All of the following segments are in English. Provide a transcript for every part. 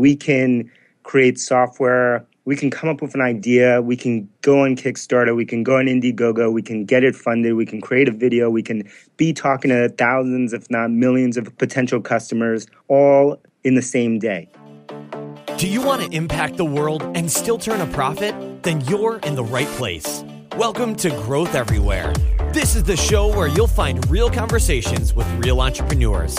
We can create software. We can come up with an idea. We can go on Kickstarter. We can go on Indiegogo. We can get it funded. We can create a video. We can be talking to thousands, if not millions, of potential customers all in the same day. Do you want to impact the world and still turn a profit? Then you're in the right place. Welcome to Growth Everywhere. This is the show where you'll find real conversations with real entrepreneurs.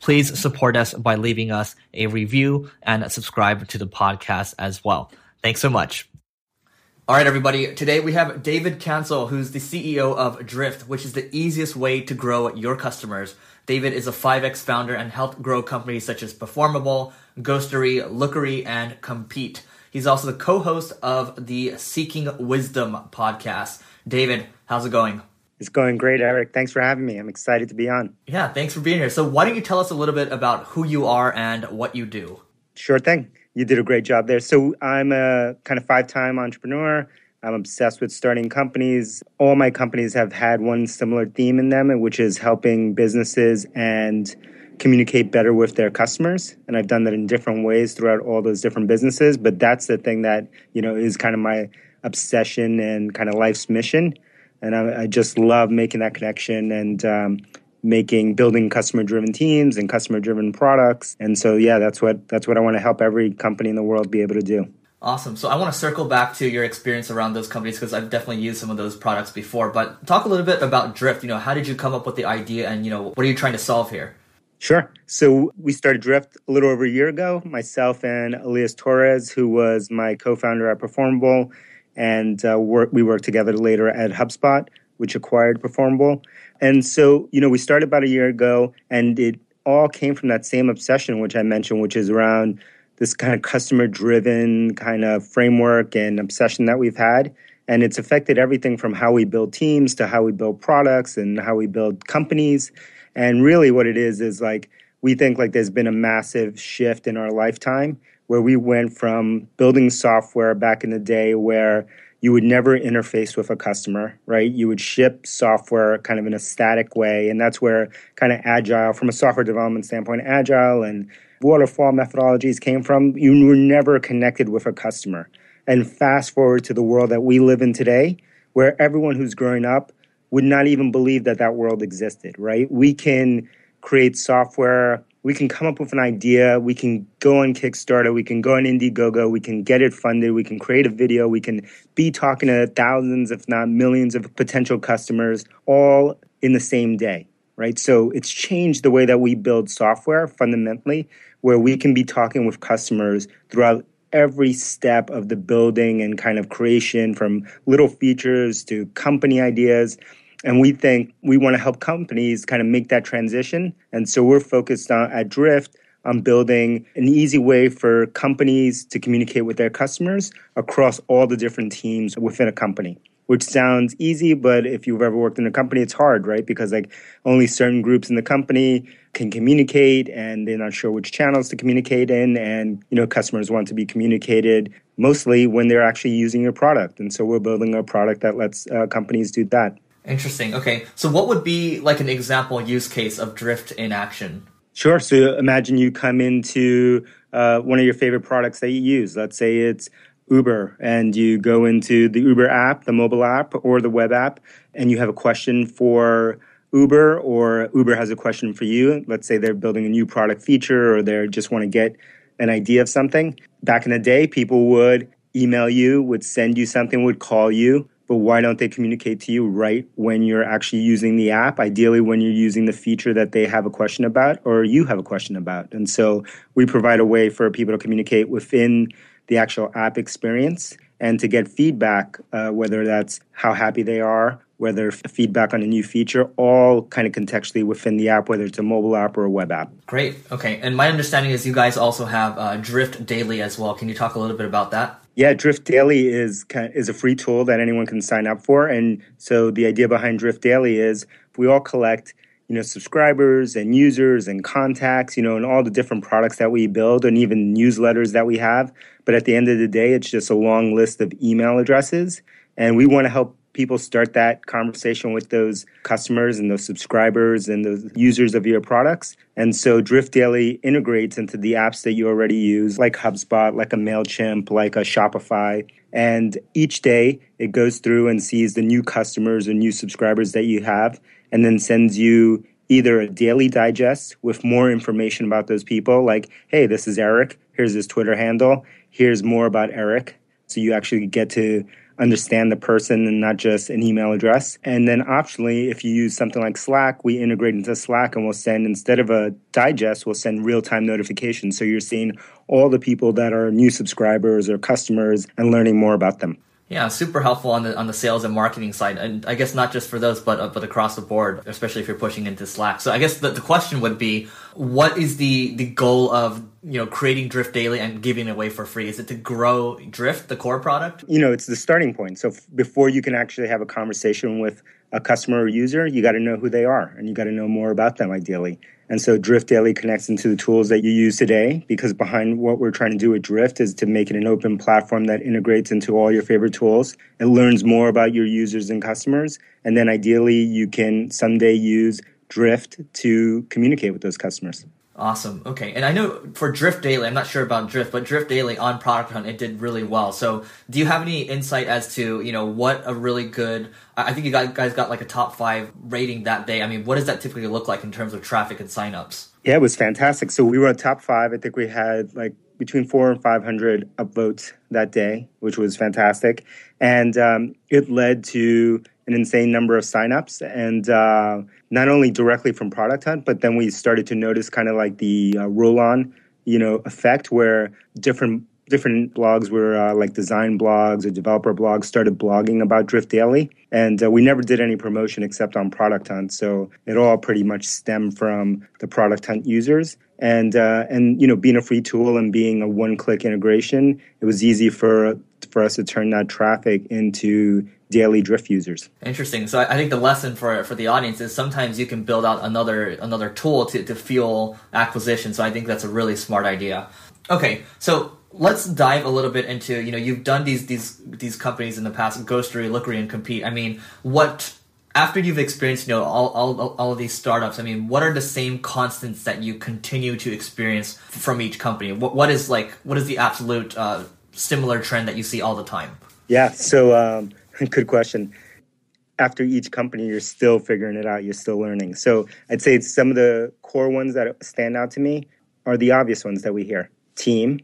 please support us by leaving us a review and subscribe to the podcast as well. Thanks so much. All right, everybody. Today we have David Cancel, who's the CEO of Drift, which is the easiest way to grow your customers. David is a 5X founder and helped grow companies such as Performable, Ghostery, Lookery, and Compete. He's also the co-host of the Seeking Wisdom podcast. David, how's it going? It's going great, Eric. Thanks for having me. I'm excited to be on. Yeah, thanks for being here. So, why don't you tell us a little bit about who you are and what you do? Sure thing. You did a great job there. So, I'm a kind of five time entrepreneur. I'm obsessed with starting companies. All my companies have had one similar theme in them, which is helping businesses and communicate better with their customers. And I've done that in different ways throughout all those different businesses. But that's the thing that, you know, is kind of my obsession and kind of life's mission. And I, I just love making that connection and um, making building customer driven teams and customer driven products. And so, yeah, that's what that's what I want to help every company in the world be able to do. Awesome. So I want to circle back to your experience around those companies because I've definitely used some of those products before. But talk a little bit about Drift. You know, how did you come up with the idea, and you know, what are you trying to solve here? Sure. So we started Drift a little over a year ago. Myself and Elias Torres, who was my co-founder at Performable, and uh, work, we worked together later at HubSpot, which acquired Performable. And so, you know, we started about a year ago, and it all came from that same obsession, which I mentioned, which is around this kind of customer driven kind of framework and obsession that we've had. And it's affected everything from how we build teams to how we build products and how we build companies. And really, what it is is like we think like there's been a massive shift in our lifetime where we went from building software back in the day where you would never interface with a customer, right? You would ship software kind of in a static way. And that's where kind of agile, from a software development standpoint, agile and waterfall methodologies came from. You were never connected with a customer. And fast forward to the world that we live in today, where everyone who's growing up would not even believe that that world existed, right? We can create software. We can come up with an idea. We can go on Kickstarter. We can go on Indiegogo. We can get it funded. We can create a video. We can be talking to thousands, if not millions, of potential customers all in the same day, right? So it's changed the way that we build software fundamentally where we can be talking with customers throughout every step of the building and kind of creation from little features to company ideas. And we think we want to help companies kind of make that transition. And so we're focused on at Drift on building an easy way for companies to communicate with their customers across all the different teams within a company which sounds easy, but if you've ever worked in a company, it's hard, right? Because like only certain groups in the company can communicate and they're not sure which channels to communicate in. And, you know, customers want to be communicated mostly when they're actually using your product. And so we're building a product that lets uh, companies do that. Interesting. Okay. So what would be like an example use case of Drift in action? Sure. So imagine you come into uh, one of your favorite products that you use. Let's say it's Uber and you go into the Uber app, the mobile app or the web app, and you have a question for Uber or Uber has a question for you. Let's say they're building a new product feature or they just want to get an idea of something. Back in the day, people would email you, would send you something, would call you. But why don't they communicate to you right when you're actually using the app? Ideally, when you're using the feature that they have a question about or you have a question about. And so we provide a way for people to communicate within the actual app experience and to get feedback, uh, whether that's how happy they are, whether feedback on a new feature, all kind of contextually within the app, whether it's a mobile app or a web app. Great. Okay. And my understanding is you guys also have uh, Drift Daily as well. Can you talk a little bit about that? Yeah, Drift Daily is is a free tool that anyone can sign up for, and so the idea behind Drift Daily is if we all collect you know subscribers and users and contacts you know and all the different products that we build and even newsletters that we have. But at the end of the day it's just a long list of email addresses. And we want to help people start that conversation with those customers and those subscribers and those users of your products. And so Drift Daily integrates into the apps that you already use, like HubSpot, like a MailChimp, like a Shopify. And each day it goes through and sees the new customers and new subscribers that you have and then sends you either a daily digest with more information about those people, like, hey, this is Eric. Here's his Twitter handle. Here's more about Eric. So you actually get to understand the person and not just an email address. And then optionally, if you use something like Slack, we integrate into Slack and we'll send, instead of a digest, we'll send real time notifications. So you're seeing all the people that are new subscribers or customers and learning more about them. Yeah, super helpful on the on the sales and marketing side, and I guess not just for those, but uh, but across the board, especially if you're pushing into Slack. So I guess the, the question would be, what is the the goal of you know creating Drift Daily and giving it away for free? Is it to grow Drift, the core product? You know, it's the starting point. So f- before you can actually have a conversation with a customer or user, you got to know who they are, and you got to know more about them, ideally. And so Drift Daily connects into the tools that you use today because behind what we're trying to do with Drift is to make it an open platform that integrates into all your favorite tools. It learns more about your users and customers. And then ideally, you can someday use Drift to communicate with those customers. Awesome. Okay. And I know for Drift Daily, I'm not sure about Drift, but Drift Daily on Product Hunt, it did really well. So do you have any insight as to, you know, what a really good, I think you guys got like a top five rating that day. I mean, what does that typically look like in terms of traffic and signups? Yeah, it was fantastic. So we were top five. I think we had like between four and 500 upvotes that day, which was fantastic. And um, it led to an insane number of signups, and uh, not only directly from Product Hunt, but then we started to notice kind of like the uh, roll-on, you know, effect where different different blogs were uh, like design blogs or developer blogs started blogging about Drift Daily, and uh, we never did any promotion except on Product Hunt. So it all pretty much stemmed from the Product Hunt users, and uh, and you know, being a free tool and being a one-click integration, it was easy for for us to turn that traffic into daily drift users. Interesting. So I think the lesson for for the audience is sometimes you can build out another another tool to, to fuel acquisition. So I think that's a really smart idea. Okay, so let's dive a little bit into you know you've done these these these companies in the past, Ghostery, Lookery, and Compete. I mean, what after you've experienced you know all, all, all of these startups i mean what are the same constants that you continue to experience from each company what, what is like what is the absolute uh, similar trend that you see all the time yeah so um, Good question. After each company, you're still figuring it out. You're still learning. So I'd say some of the core ones that stand out to me are the obvious ones that we hear. Team.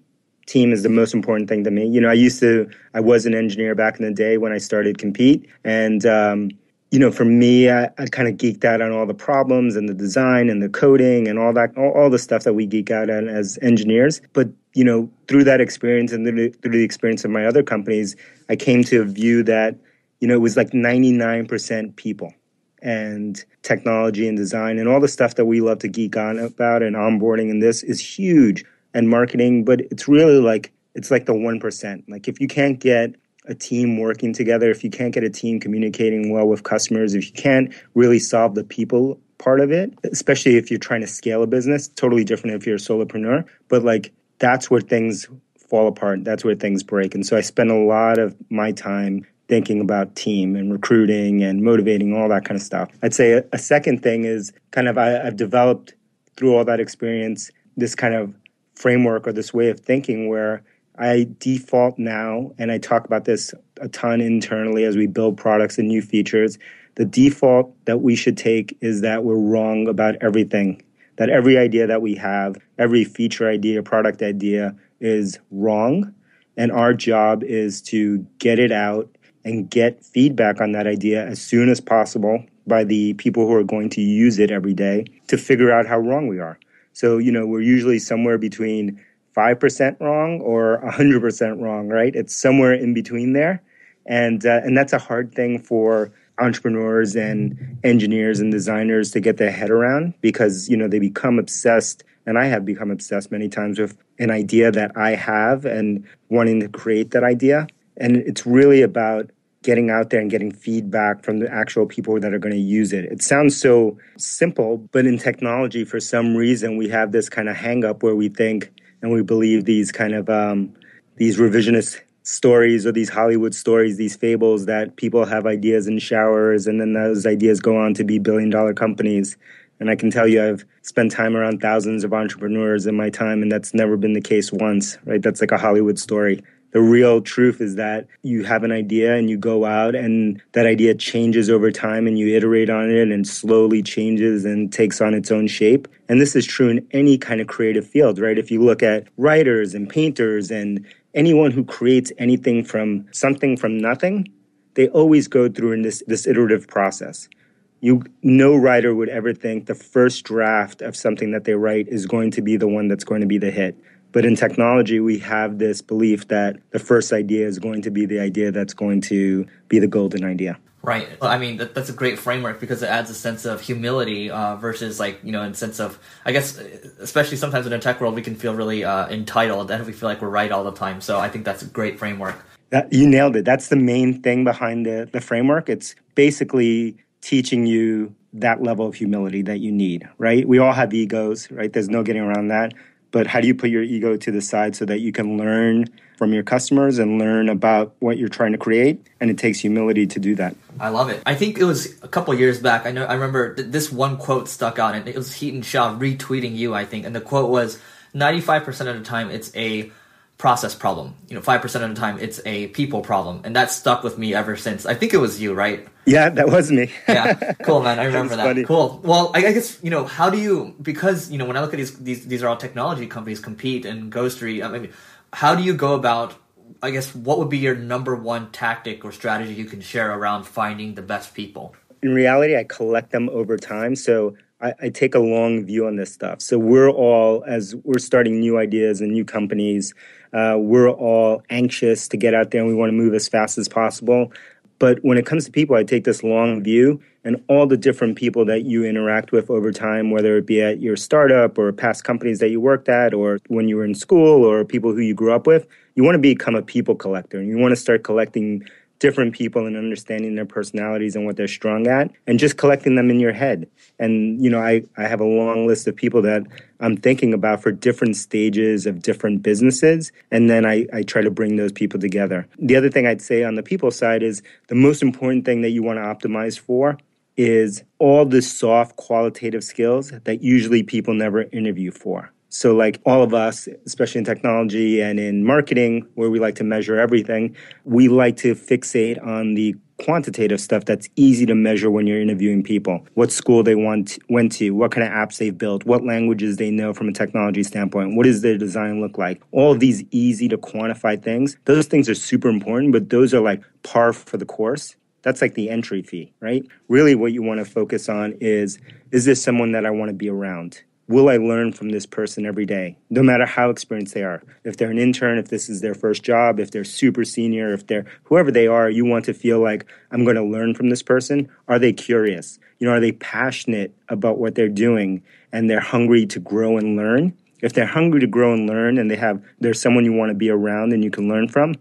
Team is the most important thing to me. You know, I used to, I was an engineer back in the day when I started Compete. And, um, you know, for me, I, I kind of geeked out on all the problems and the design and the coding and all that, all, all the stuff that we geek out on as engineers. But, you know, through that experience and through the, through the experience of my other companies, I came to a view that you know, it was like 99% people and technology and design and all the stuff that we love to geek on about and onboarding and this is huge and marketing, but it's really like it's like the 1%. Like if you can't get a team working together, if you can't get a team communicating well with customers, if you can't really solve the people part of it, especially if you're trying to scale a business, totally different if you're a solopreneur, but like that's where things fall apart. That's where things break. And so I spend a lot of my time thinking about team and recruiting and motivating all that kind of stuff. I'd say a, a second thing is kind of I, I've developed through all that experience this kind of framework or this way of thinking where I default now, and I talk about this a ton internally as we build products and new features. The default that we should take is that we're wrong about everything. That every idea that we have, every feature idea, product idea is wrong. And our job is to get it out and get feedback on that idea as soon as possible by the people who are going to use it every day to figure out how wrong we are. So, you know, we're usually somewhere between 5% wrong or 100% wrong, right? It's somewhere in between there. And, uh, and that's a hard thing for entrepreneurs and engineers and designers to get their head around because you know they become obsessed and I have become obsessed many times with an idea that I have and wanting to create that idea and it's really about getting out there and getting feedback from the actual people that are going to use it. It sounds so simple, but in technology, for some reason, we have this kind of hang up where we think and we believe these kind of um, these revisionist stories or these Hollywood stories, these fables that people have ideas in showers and then those ideas go on to be billion dollar companies. And I can tell you, I've spent time around thousands of entrepreneurs in my time, and that's never been the case once, right? That's like a Hollywood story. The real truth is that you have an idea and you go out, and that idea changes over time, and you iterate on it and slowly changes and takes on its own shape. And this is true in any kind of creative field, right? If you look at writers and painters and anyone who creates anything from something from nothing, they always go through in this, this iterative process. You, no writer would ever think the first draft of something that they write is going to be the one that's going to be the hit. But in technology, we have this belief that the first idea is going to be the idea that's going to be the golden idea. Right. I mean, that, that's a great framework because it adds a sense of humility uh, versus, like, you know, in sense of, I guess, especially sometimes in a tech world, we can feel really uh, entitled and we feel like we're right all the time. So I think that's a great framework. That, you nailed it. That's the main thing behind the, the framework. It's basically teaching you that level of humility that you need, right? We all have egos, right? There's no getting around that. But how do you put your ego to the side so that you can learn from your customers and learn about what you're trying to create? And it takes humility to do that. I love it. I think it was a couple years back. I know. I remember th- this one quote stuck out, and it was Hiten Shah retweeting you. I think, and the quote was, "95 percent of the time, it's a." process problem. You know, five percent of the time it's a people problem, and that stuck with me ever since. I think it was you, right? Yeah, that was me. yeah, cool, man. I remember that. that. Cool. Well, I guess you know how do you because you know when I look at these these these are all technology companies compete and Ghostery. I mean, how do you go about? I guess what would be your number one tactic or strategy you can share around finding the best people? In reality, I collect them over time. So I, I, take a long view on this stuff. So we're all, as we're starting new ideas and new companies, uh, we're all anxious to get out there and we want to move as fast as possible. But when it comes to people, I take this long view and all the different people that you interact with over time, whether it be at your startup or past companies that you worked at or when you were in school or people who you grew up with, you want to become a people collector and you want to start collecting different people and understanding their personalities and what they're strong at and just collecting them in your head. And, you know, I, I have a long list of people that I'm thinking about for different stages of different businesses. And then I, I try to bring those people together. The other thing I'd say on the people side is the most important thing that you want to optimize for is all the soft qualitative skills that usually people never interview for. So, like all of us, especially in technology and in marketing, where we like to measure everything, we like to fixate on the quantitative stuff that's easy to measure when you're interviewing people. What school they want went to, what kind of apps they've built, what languages they know from a technology standpoint, what does their design look like? All of these easy to quantify things. Those things are super important, but those are like par for the course. That's like the entry fee, right? Really what you want to focus on is is this someone that I want to be around? Will I learn from this person every day, no matter how experienced they are? If they're an intern, if this is their first job, if they're super senior, if they're whoever they are, you want to feel like I'm going to learn from this person. Are they curious? You know, are they passionate about what they're doing and they're hungry to grow and learn? If they're hungry to grow and learn and they have there's someone you want to be around and you can learn from,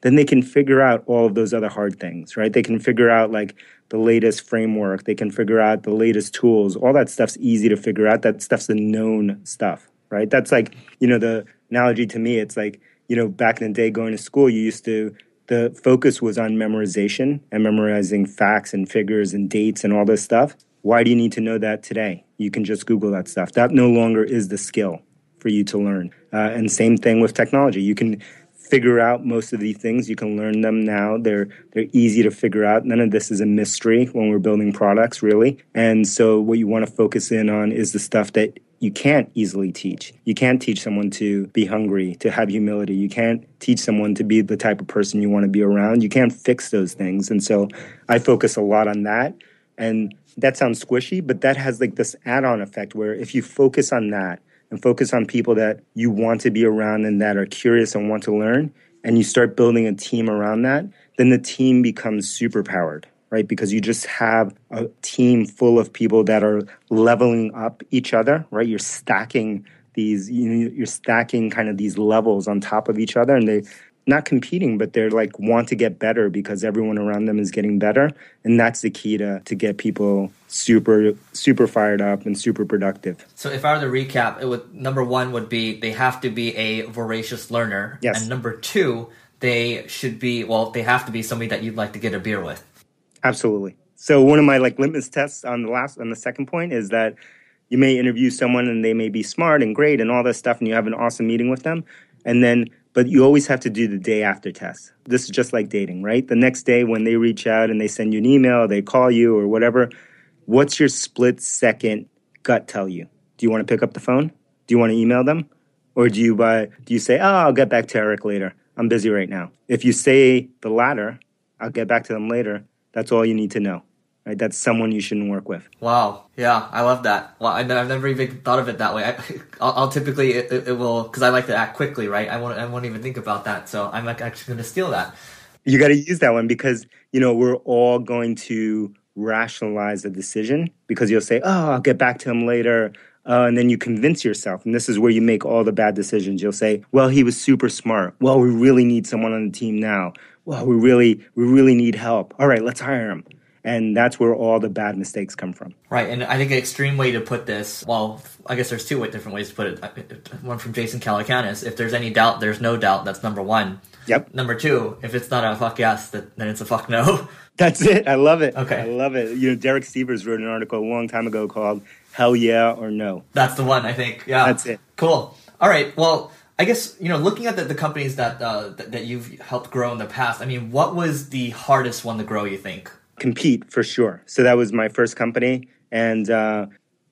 then they can figure out all of those other hard things, right? They can figure out like the latest framework, they can figure out the latest tools. All that stuff's easy to figure out. That stuff's the known stuff, right? That's like, you know, the analogy to me, it's like, you know, back in the day going to school, you used to the focus was on memorization and memorizing facts and figures and dates and all this stuff. Why do you need to know that today? You can just Google that stuff. That no longer is the skill for you to learn. Uh, and same thing with technology. You can figure out most of these things. You can learn them now. They're they're easy to figure out. None of this is a mystery when we're building products, really. And so what you want to focus in on is the stuff that you can't easily teach. You can't teach someone to be hungry, to have humility. You can't teach someone to be the type of person you want to be around. You can't fix those things. And so I focus a lot on that. And that sounds squishy, but that has like this add on effect where if you focus on that, and focus on people that you want to be around and that are curious and want to learn, and you start building a team around that, then the team becomes super powered, right? Because you just have a team full of people that are leveling up each other, right? You're stacking these, you know, you're stacking kind of these levels on top of each other, and they not competing, but they're like want to get better because everyone around them is getting better, and that's the key to to get people super super fired up and super productive. So if I were to recap, it would number one would be they have to be a voracious learner, yes. and number two they should be well they have to be somebody that you'd like to get a beer with. Absolutely. So one of my like litmus tests on the last on the second point is that you may interview someone and they may be smart and great and all this stuff and you have an awesome meeting with them and then but you always have to do the day after test. This is just like dating, right? The next day when they reach out and they send you an email, they call you or whatever, what's your split second gut tell you? Do you want to pick up the phone? Do you want to email them? Or do you buy do you say, "Oh, I'll get back to Eric later. I'm busy right now." If you say the latter, I'll get back to them later, that's all you need to know. Right? That's someone you shouldn't work with. Wow. Yeah, I love that. Well, I, have never even thought of it that way. I, will typically it, it, will because I like to act quickly, right? I won't I won't even think about that. So I'm actually going to steal that. You got to use that one because you know we're all going to rationalize a decision because you'll say, "Oh, I'll get back to him later." Uh, and then you convince yourself, and this is where you make all the bad decisions. You'll say, "Well, he was super smart. Well, we really need someone on the team now. Well, we really, we really need help. All right, let's hire him." And that's where all the bad mistakes come from. Right, and I think an extreme way to put this, well, I guess there's two different ways to put it. One from Jason Calacanis: if there's any doubt, there's no doubt. That's number one. Yep. Number two, if it's not a fuck yes, then it's a fuck no. That's it. I love it. Okay. I love it. You know, Derek Sivers wrote an article a long time ago called "Hell Yeah or No." That's the one. I think. Yeah. That's it. Cool. All right. Well. I guess you know, looking at the, the companies that, uh, that that you've helped grow in the past. I mean, what was the hardest one to grow? You think? Compete for sure. So that was my first company, and uh,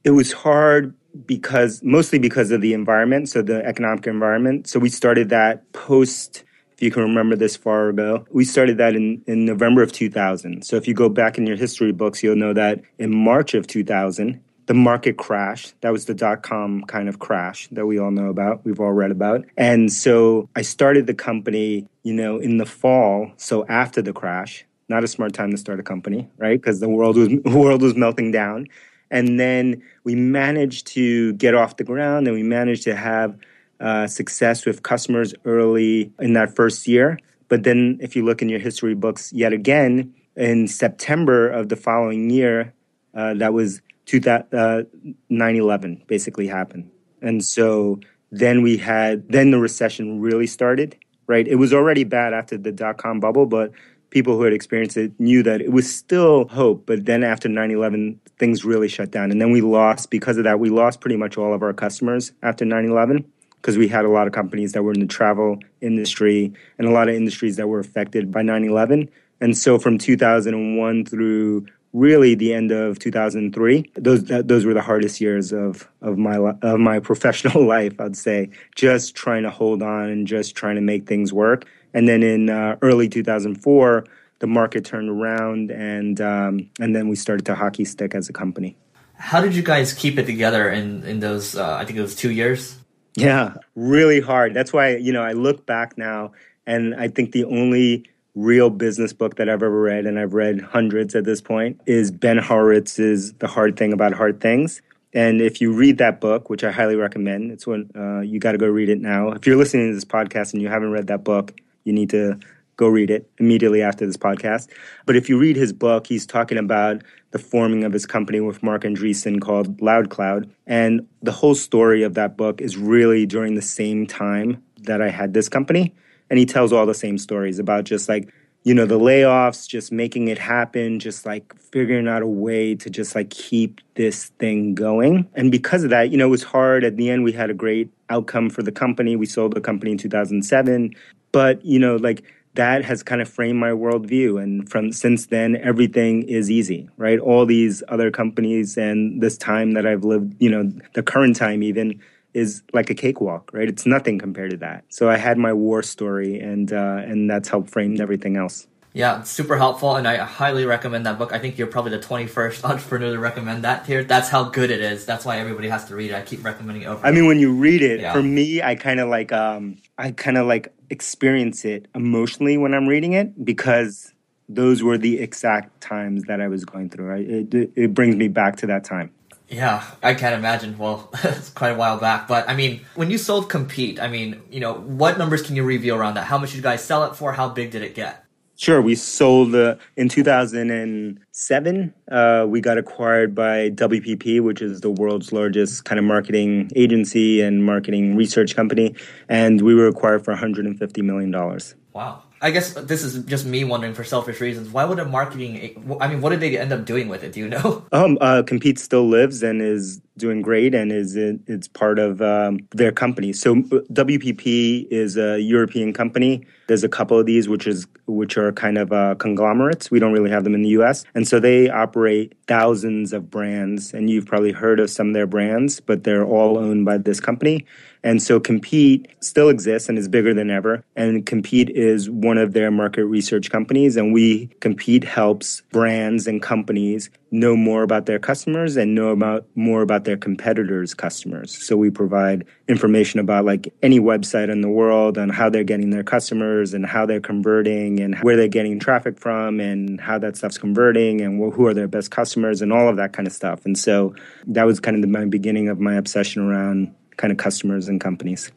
it was hard because mostly because of the environment, so the economic environment. So we started that post. If you can remember this far ago, we started that in, in November of 2000. So if you go back in your history books, you'll know that in March of 2000, the market crashed. That was the dot com kind of crash that we all know about, we've all read about. And so I started the company, you know, in the fall, so after the crash not a smart time to start a company, right? Because the world was world was melting down, and then we managed to get off the ground, and we managed to have uh, success with customers early in that first year. But then, if you look in your history books, yet again in September of the following year, uh, that was two, uh, 9/11 basically happened, and so then we had then the recession really started. Right, it was already bad after the dot com bubble, but people who had experienced it knew that it was still hope. But then after 9 11, things really shut down. And then we lost, because of that, we lost pretty much all of our customers after 9 11 because we had a lot of companies that were in the travel industry and a lot of industries that were affected by 9 11. And so from 2001 through really the end of 2003 those those were the hardest years of of my of my professional life I'd say just trying to hold on and just trying to make things work and then in uh, early 2004, the market turned around, and um, and then we started to hockey stick as a company. How did you guys keep it together in in those? Uh, I think it was two years. Yeah, really hard. That's why you know I look back now, and I think the only real business book that I've ever read, and I've read hundreds at this point, is Ben Horowitz's The Hard Thing About Hard Things. And if you read that book, which I highly recommend, it's when uh, you got to go read it now. If you're listening to this podcast and you haven't read that book, you need to go read it immediately after this podcast. But if you read his book, he's talking about the forming of his company with Marc Andreessen called LoudCloud. And the whole story of that book is really during the same time that I had this company. And he tells all the same stories about just like, you know, the layoffs, just making it happen, just like figuring out a way to just like keep this thing going. And because of that, you know, it was hard. At the end, we had a great outcome for the company. We sold the company in 2007. But, you know, like that has kind of framed my worldview. And from since then, everything is easy, right? All these other companies and this time that I've lived, you know, the current time even is like a cakewalk, right? It's nothing compared to that. So I had my war story, and uh, and that's helped frame everything else. Yeah, super helpful, and I highly recommend that book. I think you're probably the 21st entrepreneur to recommend that here. That's how good it is. That's why everybody has to read it. I keep recommending it over. I mean, when you read it, yeah. for me, I kind of like, um, I kind of like experience it emotionally when I'm reading it because those were the exact times that I was going through. Right? It, it brings me back to that time. Yeah, I can't imagine. Well, it's quite a while back, but I mean, when you sold Compete, I mean, you know, what numbers can you reveal around that? How much did you guys sell it for? How big did it get? Sure, we sold uh, in 2007. Uh, we got acquired by WPP, which is the world's largest kind of marketing agency and marketing research company, and we were acquired for 150 million dollars. Wow. I guess this is just me wondering for selfish reasons. Why would a marketing? I mean, what did they end up doing with it? Do you know? Um, uh, Compete still lives and is doing great, and is it, it's part of um, their company. So WPP is a European company. There's a couple of these, which is which are kind of uh, conglomerates. We don't really have them in the U.S., and so they operate thousands of brands. And you've probably heard of some of their brands, but they're all owned by this company. And so Compete still exists and is bigger than ever. And Compete is one of their market research companies. And we, Compete helps brands and companies know more about their customers and know about more about their competitors' customers. So we provide information about like any website in the world and how they're getting their customers and how they're converting and where they're getting traffic from and how that stuff's converting and who are their best customers and all of that kind of stuff. And so that was kind of the, my beginning of my obsession around kind of customers and companies.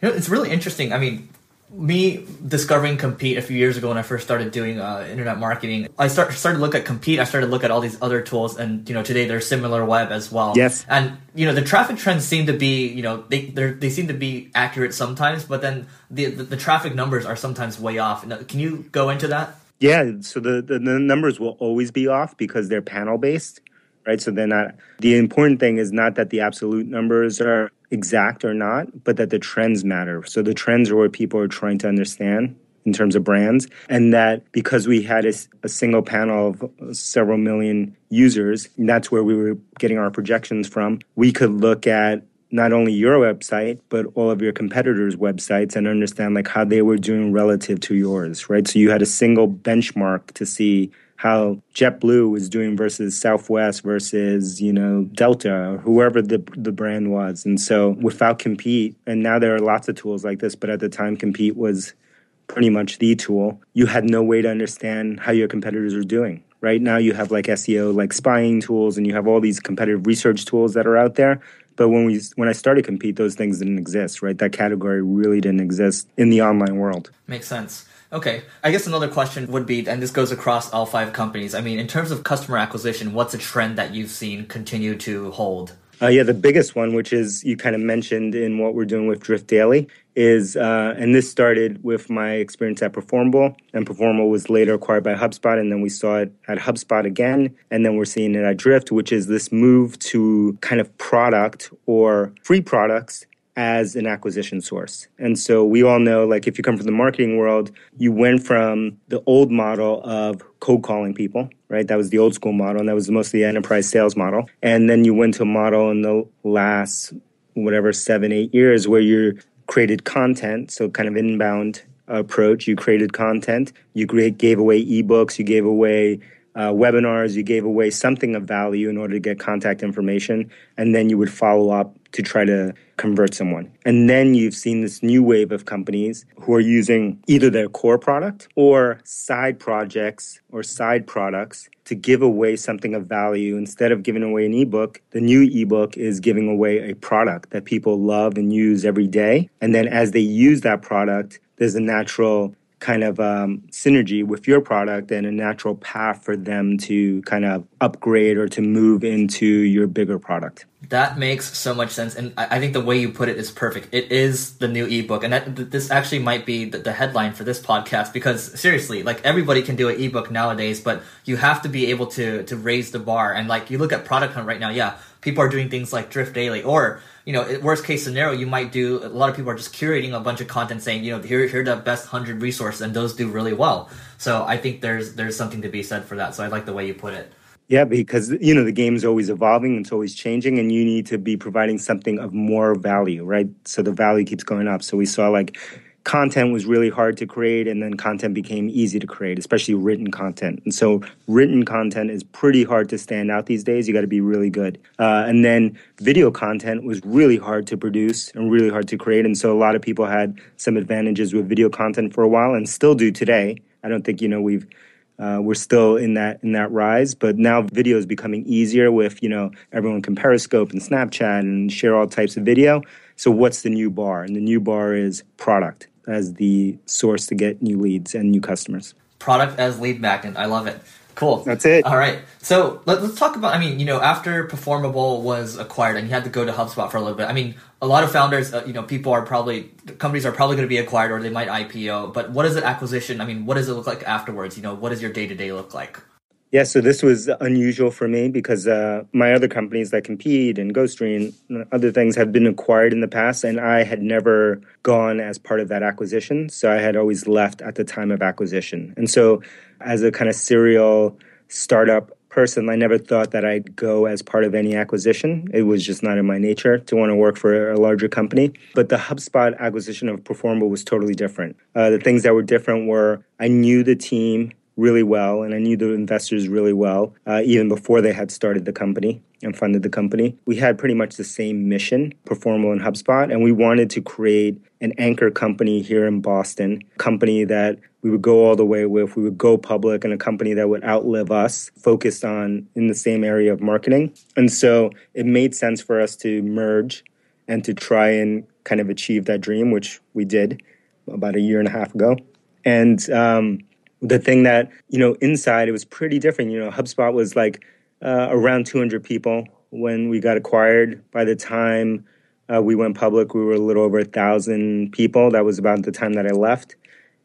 You know, it's really interesting. I mean, me discovering compete a few years ago when i first started doing uh, internet marketing i start, started to look at compete. I started to look at all these other tools and you know today they're SimilarWeb as well. Yes. And you know the traffic trends seem to be you know they they seem to be accurate sometimes but then the, the, the traffic numbers are sometimes way off. Can you go into that? Yeah. So the, the, the numbers will always be off because they're panel based right? So they're not the important thing is not that the absolute numbers are exact or not, but that the trends matter. So the trends are what people are trying to understand in terms of brands, and that because we had a, a, single panel of uh, several million users, that's where we were getting our projections from. We could look at not only your website but all of your competitors' websites and understand like how they were doing relative to yours, right? So you had a single benchmark to see how JetBlue was doing versus Southwest versus you know Delta or whoever the the brand was, and so without Compete, and now there are lots of tools like this, but at the time Compete was pretty much the tool. You had no way to understand how your competitors were doing. Right now, you have like SEO, like spying tools, and you have all these competitive research tools that are out there. But when we when I started Compete, those things didn't exist. Right, that category really didn't exist in the online world. Makes sense. Okay. I guess another question would be, and this goes across all five companies. I mean, in terms of customer acquisition, what's a trend that you've seen continue to hold? Uh, yeah, the biggest one, which is you kind of mentioned in what we're doing with Drift Daily, is, uh, and this started with my experience at Performable, and Performable was later acquired by HubSpot, and then we saw it at HubSpot again, and then we're seeing it at Drift, which is this move to kind of product or free products as an acquisition source. And so we all know, like, if you come from the marketing world, you went from the old model of cold calling people, right? That was the old school model, and that was mostly the enterprise sales model. And then you went to a model in the last, whatever, seven, eight years where you created content, so kind of inbound approach. You created content, you gave away ebooks, you gave away uh, webinars, you gave away something of value in order to get contact information, and then you would follow up to try to convert someone. And then you've seen this new wave of companies who are using either their core product or side projects or side products to give away something of value. Instead of giving away an ebook, the new ebook is giving away a product that people love and use every day. And then as they use that product, there's a natural kind of um, synergy with your product and a natural path for them to kind of upgrade or to move into your bigger product. That makes so much sense, and I think the way you put it is perfect. It is the new ebook, and that, this actually might be the, the headline for this podcast because seriously, like everybody can do an ebook nowadays, but you have to be able to to raise the bar. And like you look at Product Hunt right now, yeah, people are doing things like Drift Daily, or you know, worst case scenario, you might do. A lot of people are just curating a bunch of content, saying, you know, here here are the best hundred resources, and those do really well. So I think there's there's something to be said for that. So I like the way you put it. Yeah, because you know the game is always evolving, it's always changing, and you need to be providing something of more value, right? So the value keeps going up. So we saw like content was really hard to create, and then content became easy to create, especially written content. And so written content is pretty hard to stand out these days. You got to be really good. Uh, and then video content was really hard to produce and really hard to create, and so a lot of people had some advantages with video content for a while, and still do today. I don't think you know we've uh, we're still in that in that rise, but now video is becoming easier with you know everyone can Periscope and Snapchat and share all types of video. So what's the new bar? And the new bar is product as the source to get new leads and new customers. Product as lead magnet. I love it. Cool. That's it. All right. So let, us talk about. I mean, you know, after Performable was acquired, and you had to go to HubSpot for a little bit. I mean, a lot of founders, uh, you know, people are probably companies are probably going to be acquired or they might IPO. But what is an acquisition? I mean, what does it look like afterwards? You know, what does your day to day look like? Yeah, so this was unusual for me because uh, my other companies like Compete and Ghostery and other things have been acquired in the past, and I had never gone as part of that acquisition. So I had always left at the time of acquisition. And so, as a kind of serial startup person, I never thought that I'd go as part of any acquisition. It was just not in my nature to want to work for a larger company. But the HubSpot acquisition of Performable was totally different. Uh, the things that were different were I knew the team really well, and I knew the investors really well, uh, even before they had started the company and funded the company. We had pretty much the same mission, Performable and HubSpot, and we wanted to create an anchor company here in Boston, company that we would go all the way with, we would go public, and a company that would outlive us, focused on in the same area of marketing. And so it made sense for us to merge and to try and kind of achieve that dream, which we did about a year and a half ago. And um, the thing that you know inside it was pretty different. You know hubspot was like uh, around 200 people when we got acquired. By the time uh, we went public we were a little over a thousand people. That was about the time that i left.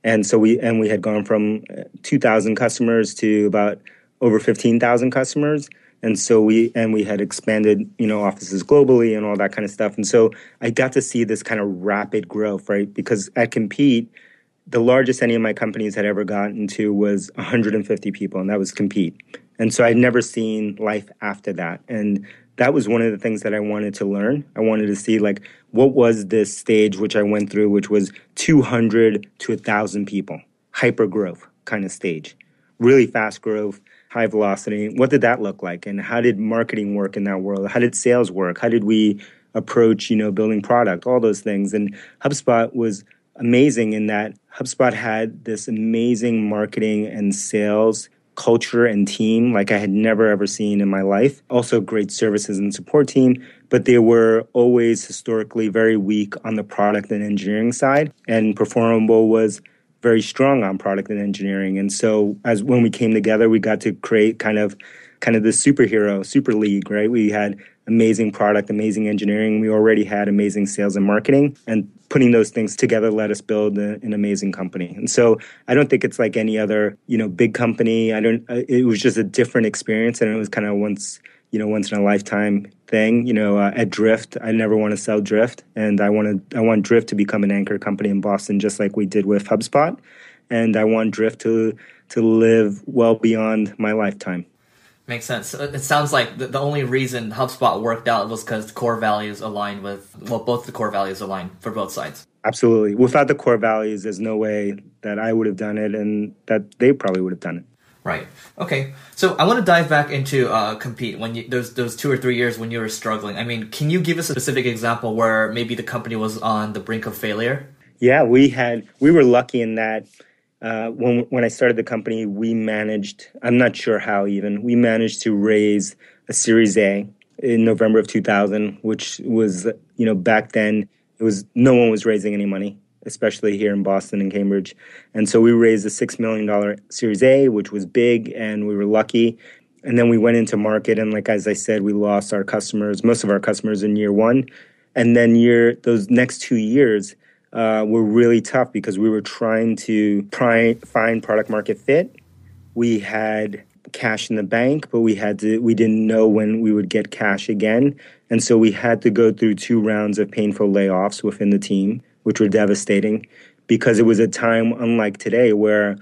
And so we and we had gone from uh, 2000 customers to about over 15000 customers. And so we and we had expanded you know offices globally and all that kind of stuff. And so i got to see this kind of rapid growth right? Because at compete the largest any of my companies had ever gotten to was 150 people, and that was Compete. And so I'd never seen life after that. And that was one of the things that I wanted to learn. I wanted to see like what was this stage which I went through, which was 200 to 1,000 people, hyper growth kind of stage, really fast growth, high velocity. What did that look like? And how did marketing work in that world? How did sales work? How did we approach, you know, building product, all those things? And HubSpot was amazing in that HubSpot had this amazing marketing and sales culture and team like I had never ever seen in my life. Also, great services and support team, but they were always historically very weak on the product and engineering side. And Performable was very strong on product and engineering. And so, as when we came together, we got to create kind of kind of the superhero super league, right? We had amazing product, amazing engineering. We already had amazing sales and marketing, and putting those things together let us build a, an amazing company. And so I don't think it's like any other, you know, big company. I don't. Uh, it was just a different experience, and it was kind of once, you know, once in a lifetime thing. You know, uh, at Drift, I never want to sell Drift, and I want to. I want Drift to become an anchor company in Boston, just like we did with HubSpot, and I want Drift to to live well beyond my lifetime. Makes sense. It sounds like the, the only reason HubSpot worked out was because the core values aligned with, well, both the core values aligned for both sides. Absolutely. Without the core values, there's no way that I would have done it and that they probably would have done it. Right. Okay. So I want to dive back into uh, compete when you those those two or three years when you were struggling. I mean, can you give us a specific example where maybe the company was on the brink of failure? Yeah, we had we were lucky in that uh, when when I started the company, we managed. I'm not sure how even we managed to raise a Series A in November of 2000, which was you know back then it was no one was raising any money, especially here in Boston and Cambridge, and so we raised a six million dollar Series A, which was big, and we were lucky. And then we went into market, and like as I said, we lost our customers, most of our customers in year one, and then year those next two years uh, were really tough because we were trying to find product market fit. We had cash in the bank, but we had to we didn't know when we would get cash again. And so we had to go through two rounds of painful layoffs within the team, which were devastating because it was a time unlike today where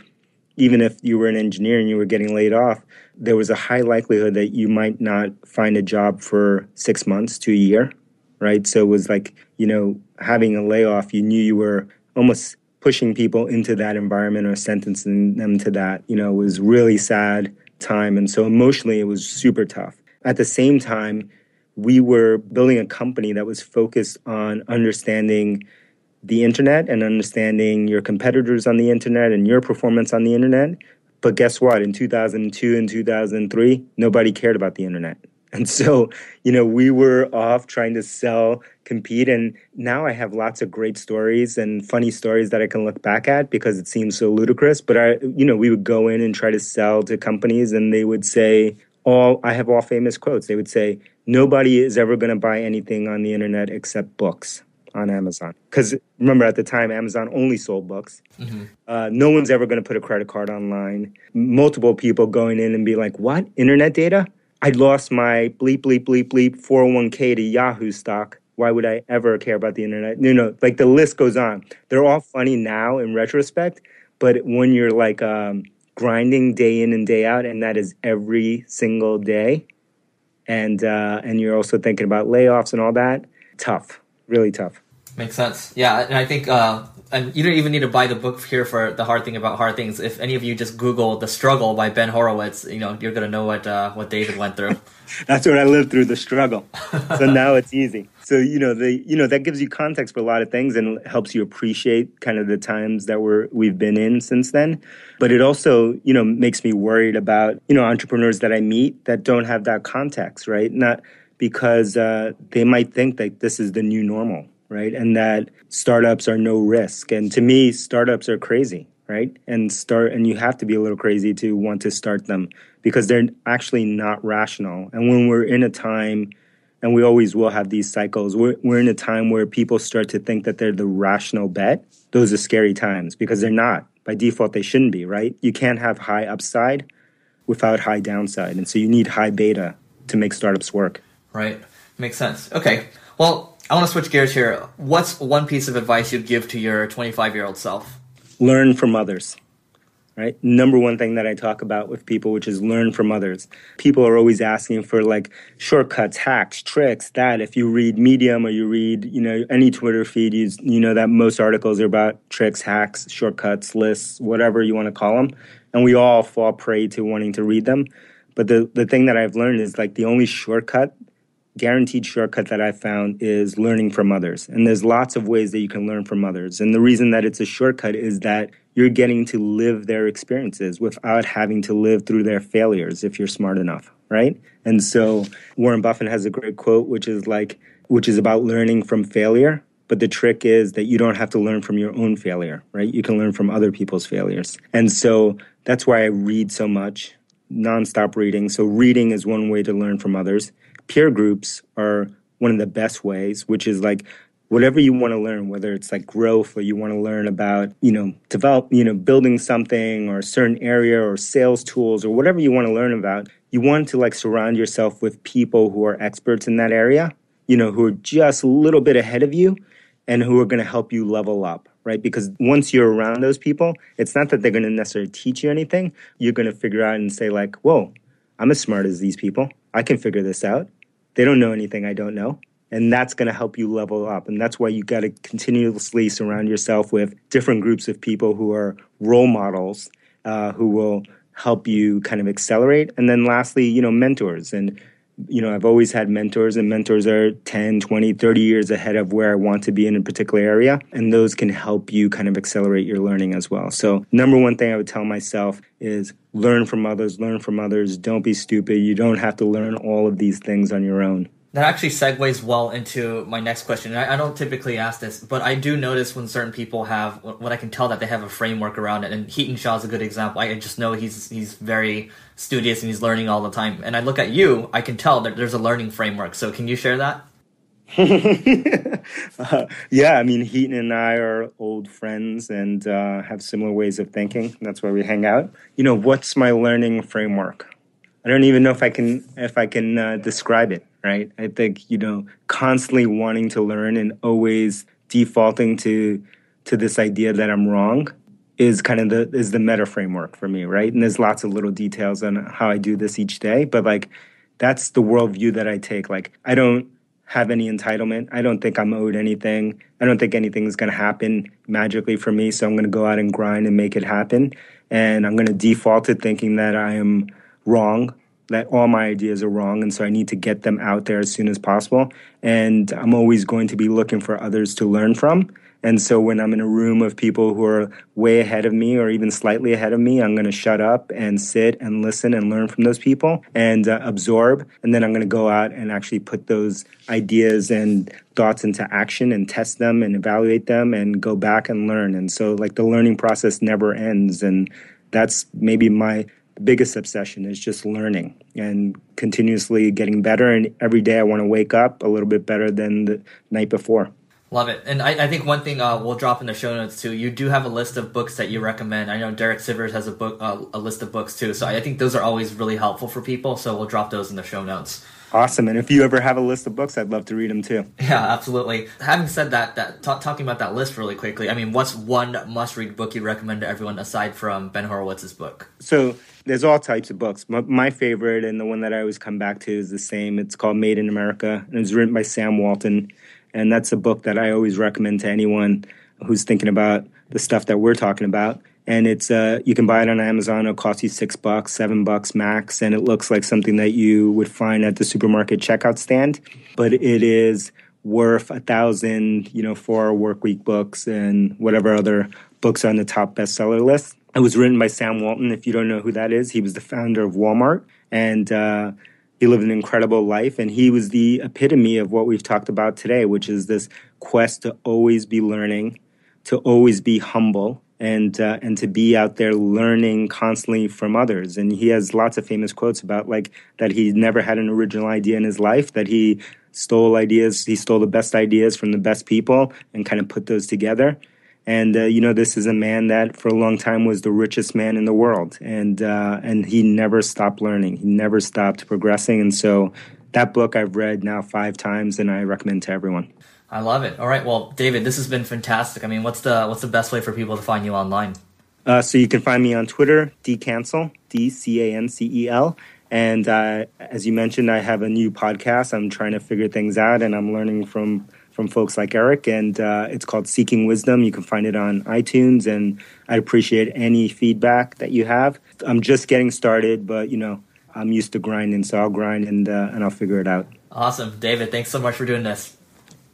even if you were an engineer and you were getting laid off, there was a high likelihood that you might not find a job for six months to a year right? So it was like, you know, having a layoff, you knew you were almost pushing people into that environment or sentencing them to that, you know, was really sad time. And so emotionally, it was super tough. At the same time, we were building a company that was focused on understanding the internet and understanding your competitors on the internet and your performance on the internet, But guess what? In 2002 and 2003, nobody cared about the internet. And so, you know, we were off trying to sell, compete. And now I have lots of great stories and funny stories that I can look back at because it seems so ludicrous. But I, you know, we would go in and try to sell to companies and they would say, all, I have all famous quotes. They would say, nobody is ever going to buy anything on the internet except books on Amazon. Because remember, at the time, Amazon only sold books. Mm-hmm. Uh, no one's ever going to put a credit card online. Multiple people going in and be like, what? Internet data? I lost my bleep, bleep, bleep, bleep 401k to Yahoo stock. Why would I ever care about the internet? You know, like the list goes on. They're all funny now in retrospect, but when you're like um, grinding day in and day out, and that is every single day, and uh, and you're also thinking about layoffs and all that, tough, really tough. Makes sense. Yeah, and I think uh, and you don't even need to buy the book here for the hard thing about hard things. If any of you just Google "The Struggle" by Ben Horowitz, you know you're gonna know what uh, what David went through. That's what I lived through, the struggle. so now it's easy. So you know the you know that gives you context for a lot of things and helps you appreciate kind of the times that we're we've been in since then. But it also you know makes me worried about you know entrepreneurs that I meet that don't have that context, right? Not because uh, they might think that this is the new normal right? And that startups are no risk. And to me, startups are crazy, right? And start and you have to be a little crazy to want to start them because they're actually not rational. And when we're in a time and we always will have these cycles. We're, we're in a time where people start to think that they're the rational bet. Those are scary times because they're not. By default, they shouldn't be, right? You can't have high upside without high downside. And so you need high beta to make startups work. Right. Makes sense. Okay. Well, I want to switch gears here. What's one piece of advice you'd give to your 25 year old self? Learn from others. Right? Number one thing that I talk about with people, which is learn from others. People are always asking for like shortcuts, hacks, tricks, that. If you read Medium or you read, you know, any Twitter feed, you, you know that most articles are about tricks, hacks, shortcuts, lists, whatever you want to call them. And we all fall prey to wanting to read them. But the, the thing that I've learned is like the only shortcut guaranteed shortcut that I found is learning from others. And there's lots of ways that you can learn from others. And the reason that it's a shortcut is that you're getting to live their experiences without having to live through their failures if you're smart enough, right? And so Warren Buffett has a great quote, which is like, which is about learning from failure. But the trick is that you don't have to learn from your own failure, right? You can learn from other people's failures. And so that's why I read so much, nonstop reading. So reading is one way to learn from others peer groups are one of the best ways, which is like whatever you want to learn, whether it's like growth or you want to learn about, you know, develop, you know, building something or a certain area or sales tools or whatever you want to learn about, you want to like surround yourself with people who are experts in that area, you know, who are just a little bit ahead of you and who are going to help you level up, right? Because once you're around those people, it's not that they're going to necessarily teach you anything. You're going to figure out and say like, whoa, I'm as smart as these people. I can figure this out. They don't know anything I don't know. And that's going to help you level up. And that's why you got to continuously surround yourself with different groups of people who are role models uh, who will help you kind of accelerate. And then lastly, you know, mentors. And, you know, I've always had mentors, and mentors are 10, 20, 30 years ahead of where I want to be in a particular area. And those can help you kind of accelerate your learning as well. So, number one thing I would tell myself is learn from others, learn from others. Don't be stupid. You don't have to learn all of these things on your own. That actually segues well into my next question. I, I, don't typically ask this, but I do notice when certain people have, when I can tell that they have a framework around it, and Hiten Shah is a good example. I just know he's he's very studious and he's learning all the time. And I look at you, I can tell that there's a learning framework. So can you share that? uh, yeah, I mean, Hiten and I are old friends and uh, have similar ways of thinking. That's why we hang out. You know, what's my learning framework? I don't even know if I can if I can uh, describe it. Right? I think you know, constantly wanting to learn and always defaulting to to this idea that I'm wrong is kind of the is the meta framework for me. Right? And there's lots of little details on how I do this each day, but like that's the worldview that I take. Like I don't have any entitlement. I don't think I'm owed anything. I don't think anything's going to happen magically for me. So I'm going to go out and grind and make it happen. And I'm going to default to thinking that I am wrong, that all my ideas are wrong. And so I need to get them out there as soon as possible. And I'm always going to be looking for others to learn from. And so when I'm in a room of people who are way ahead of me or even slightly ahead of me, I'm going to shut up and sit and listen and learn from those people and uh, absorb. And then I'm going to go out and actually put those ideas and thoughts into action and test them and evaluate them and go back and learn. And so, like, the learning process never ends. And that's maybe my biggest obsession is just learning and continuously getting better. And every day I want to wake up a little bit better than the night before. Love it. And I, I think one thing uh, we'll drop in the show notes too. You do have a list of books that you recommend. I know Derek Sivers has a book, uh, a list of books too. So I think those are always really helpful for people. So we'll drop those in the show notes. Awesome. And if you ever have a list of books, I'd love to read them too. Yeah, absolutely. Having said that, that t- talking about that list really quickly, I mean, what's one must-read book you'd recommend to everyone aside from Ben Horowitz's book? So there's all types of books. My, my, favorite and the one that I always come back to is the same. It's called Made in America, and it's written by Sam Walton. And that's a book that I always recommend to anyone who's thinking about the stuff that we're talking about. And it's uh, you can buy it on Amazon. It'll cost you six bucks, seven bucks max, and it looks like something that you would find at the supermarket checkout stand. But it is worth a thousand, you know, four work week books and whatever other books on the top bestseller list. It was written by Sam Walton. If you don't know who that is, he was the founder of Walmart, and uh, he lived an incredible life. And he was the epitome of what we've talked about today, which is this quest to always be learning, to always be humble, and uh, and to be out there learning constantly from others. And he has lots of famous quotes about like that he never had an original idea in his life, that he stole ideas, he stole the best ideas from the best people and kind of put those together. And uh, you know, this is a man that for a long time was the richest man in the world, and uh, and he never stopped learning. He never stopped progressing. And so, that book I've read now five times, and I recommend to everyone. I love it. All right, well, David, this has been fantastic. I mean, what's the what's the best way for people to find you online? Uh, so you can find me on Twitter, dcancel, D C A N C E L. And uh, as you mentioned, I have a new podcast. I'm trying to figure things out, and I'm learning from from folks like Eric, and uh, it's called Seeking Wisdom. You can find it on iTunes, and I'd appreciate any feedback that you have. I'm just getting started, but you know, I'm used to grinding, so I'll grind and uh, and I'll figure it out. Awesome, David. Thanks so much for doing this.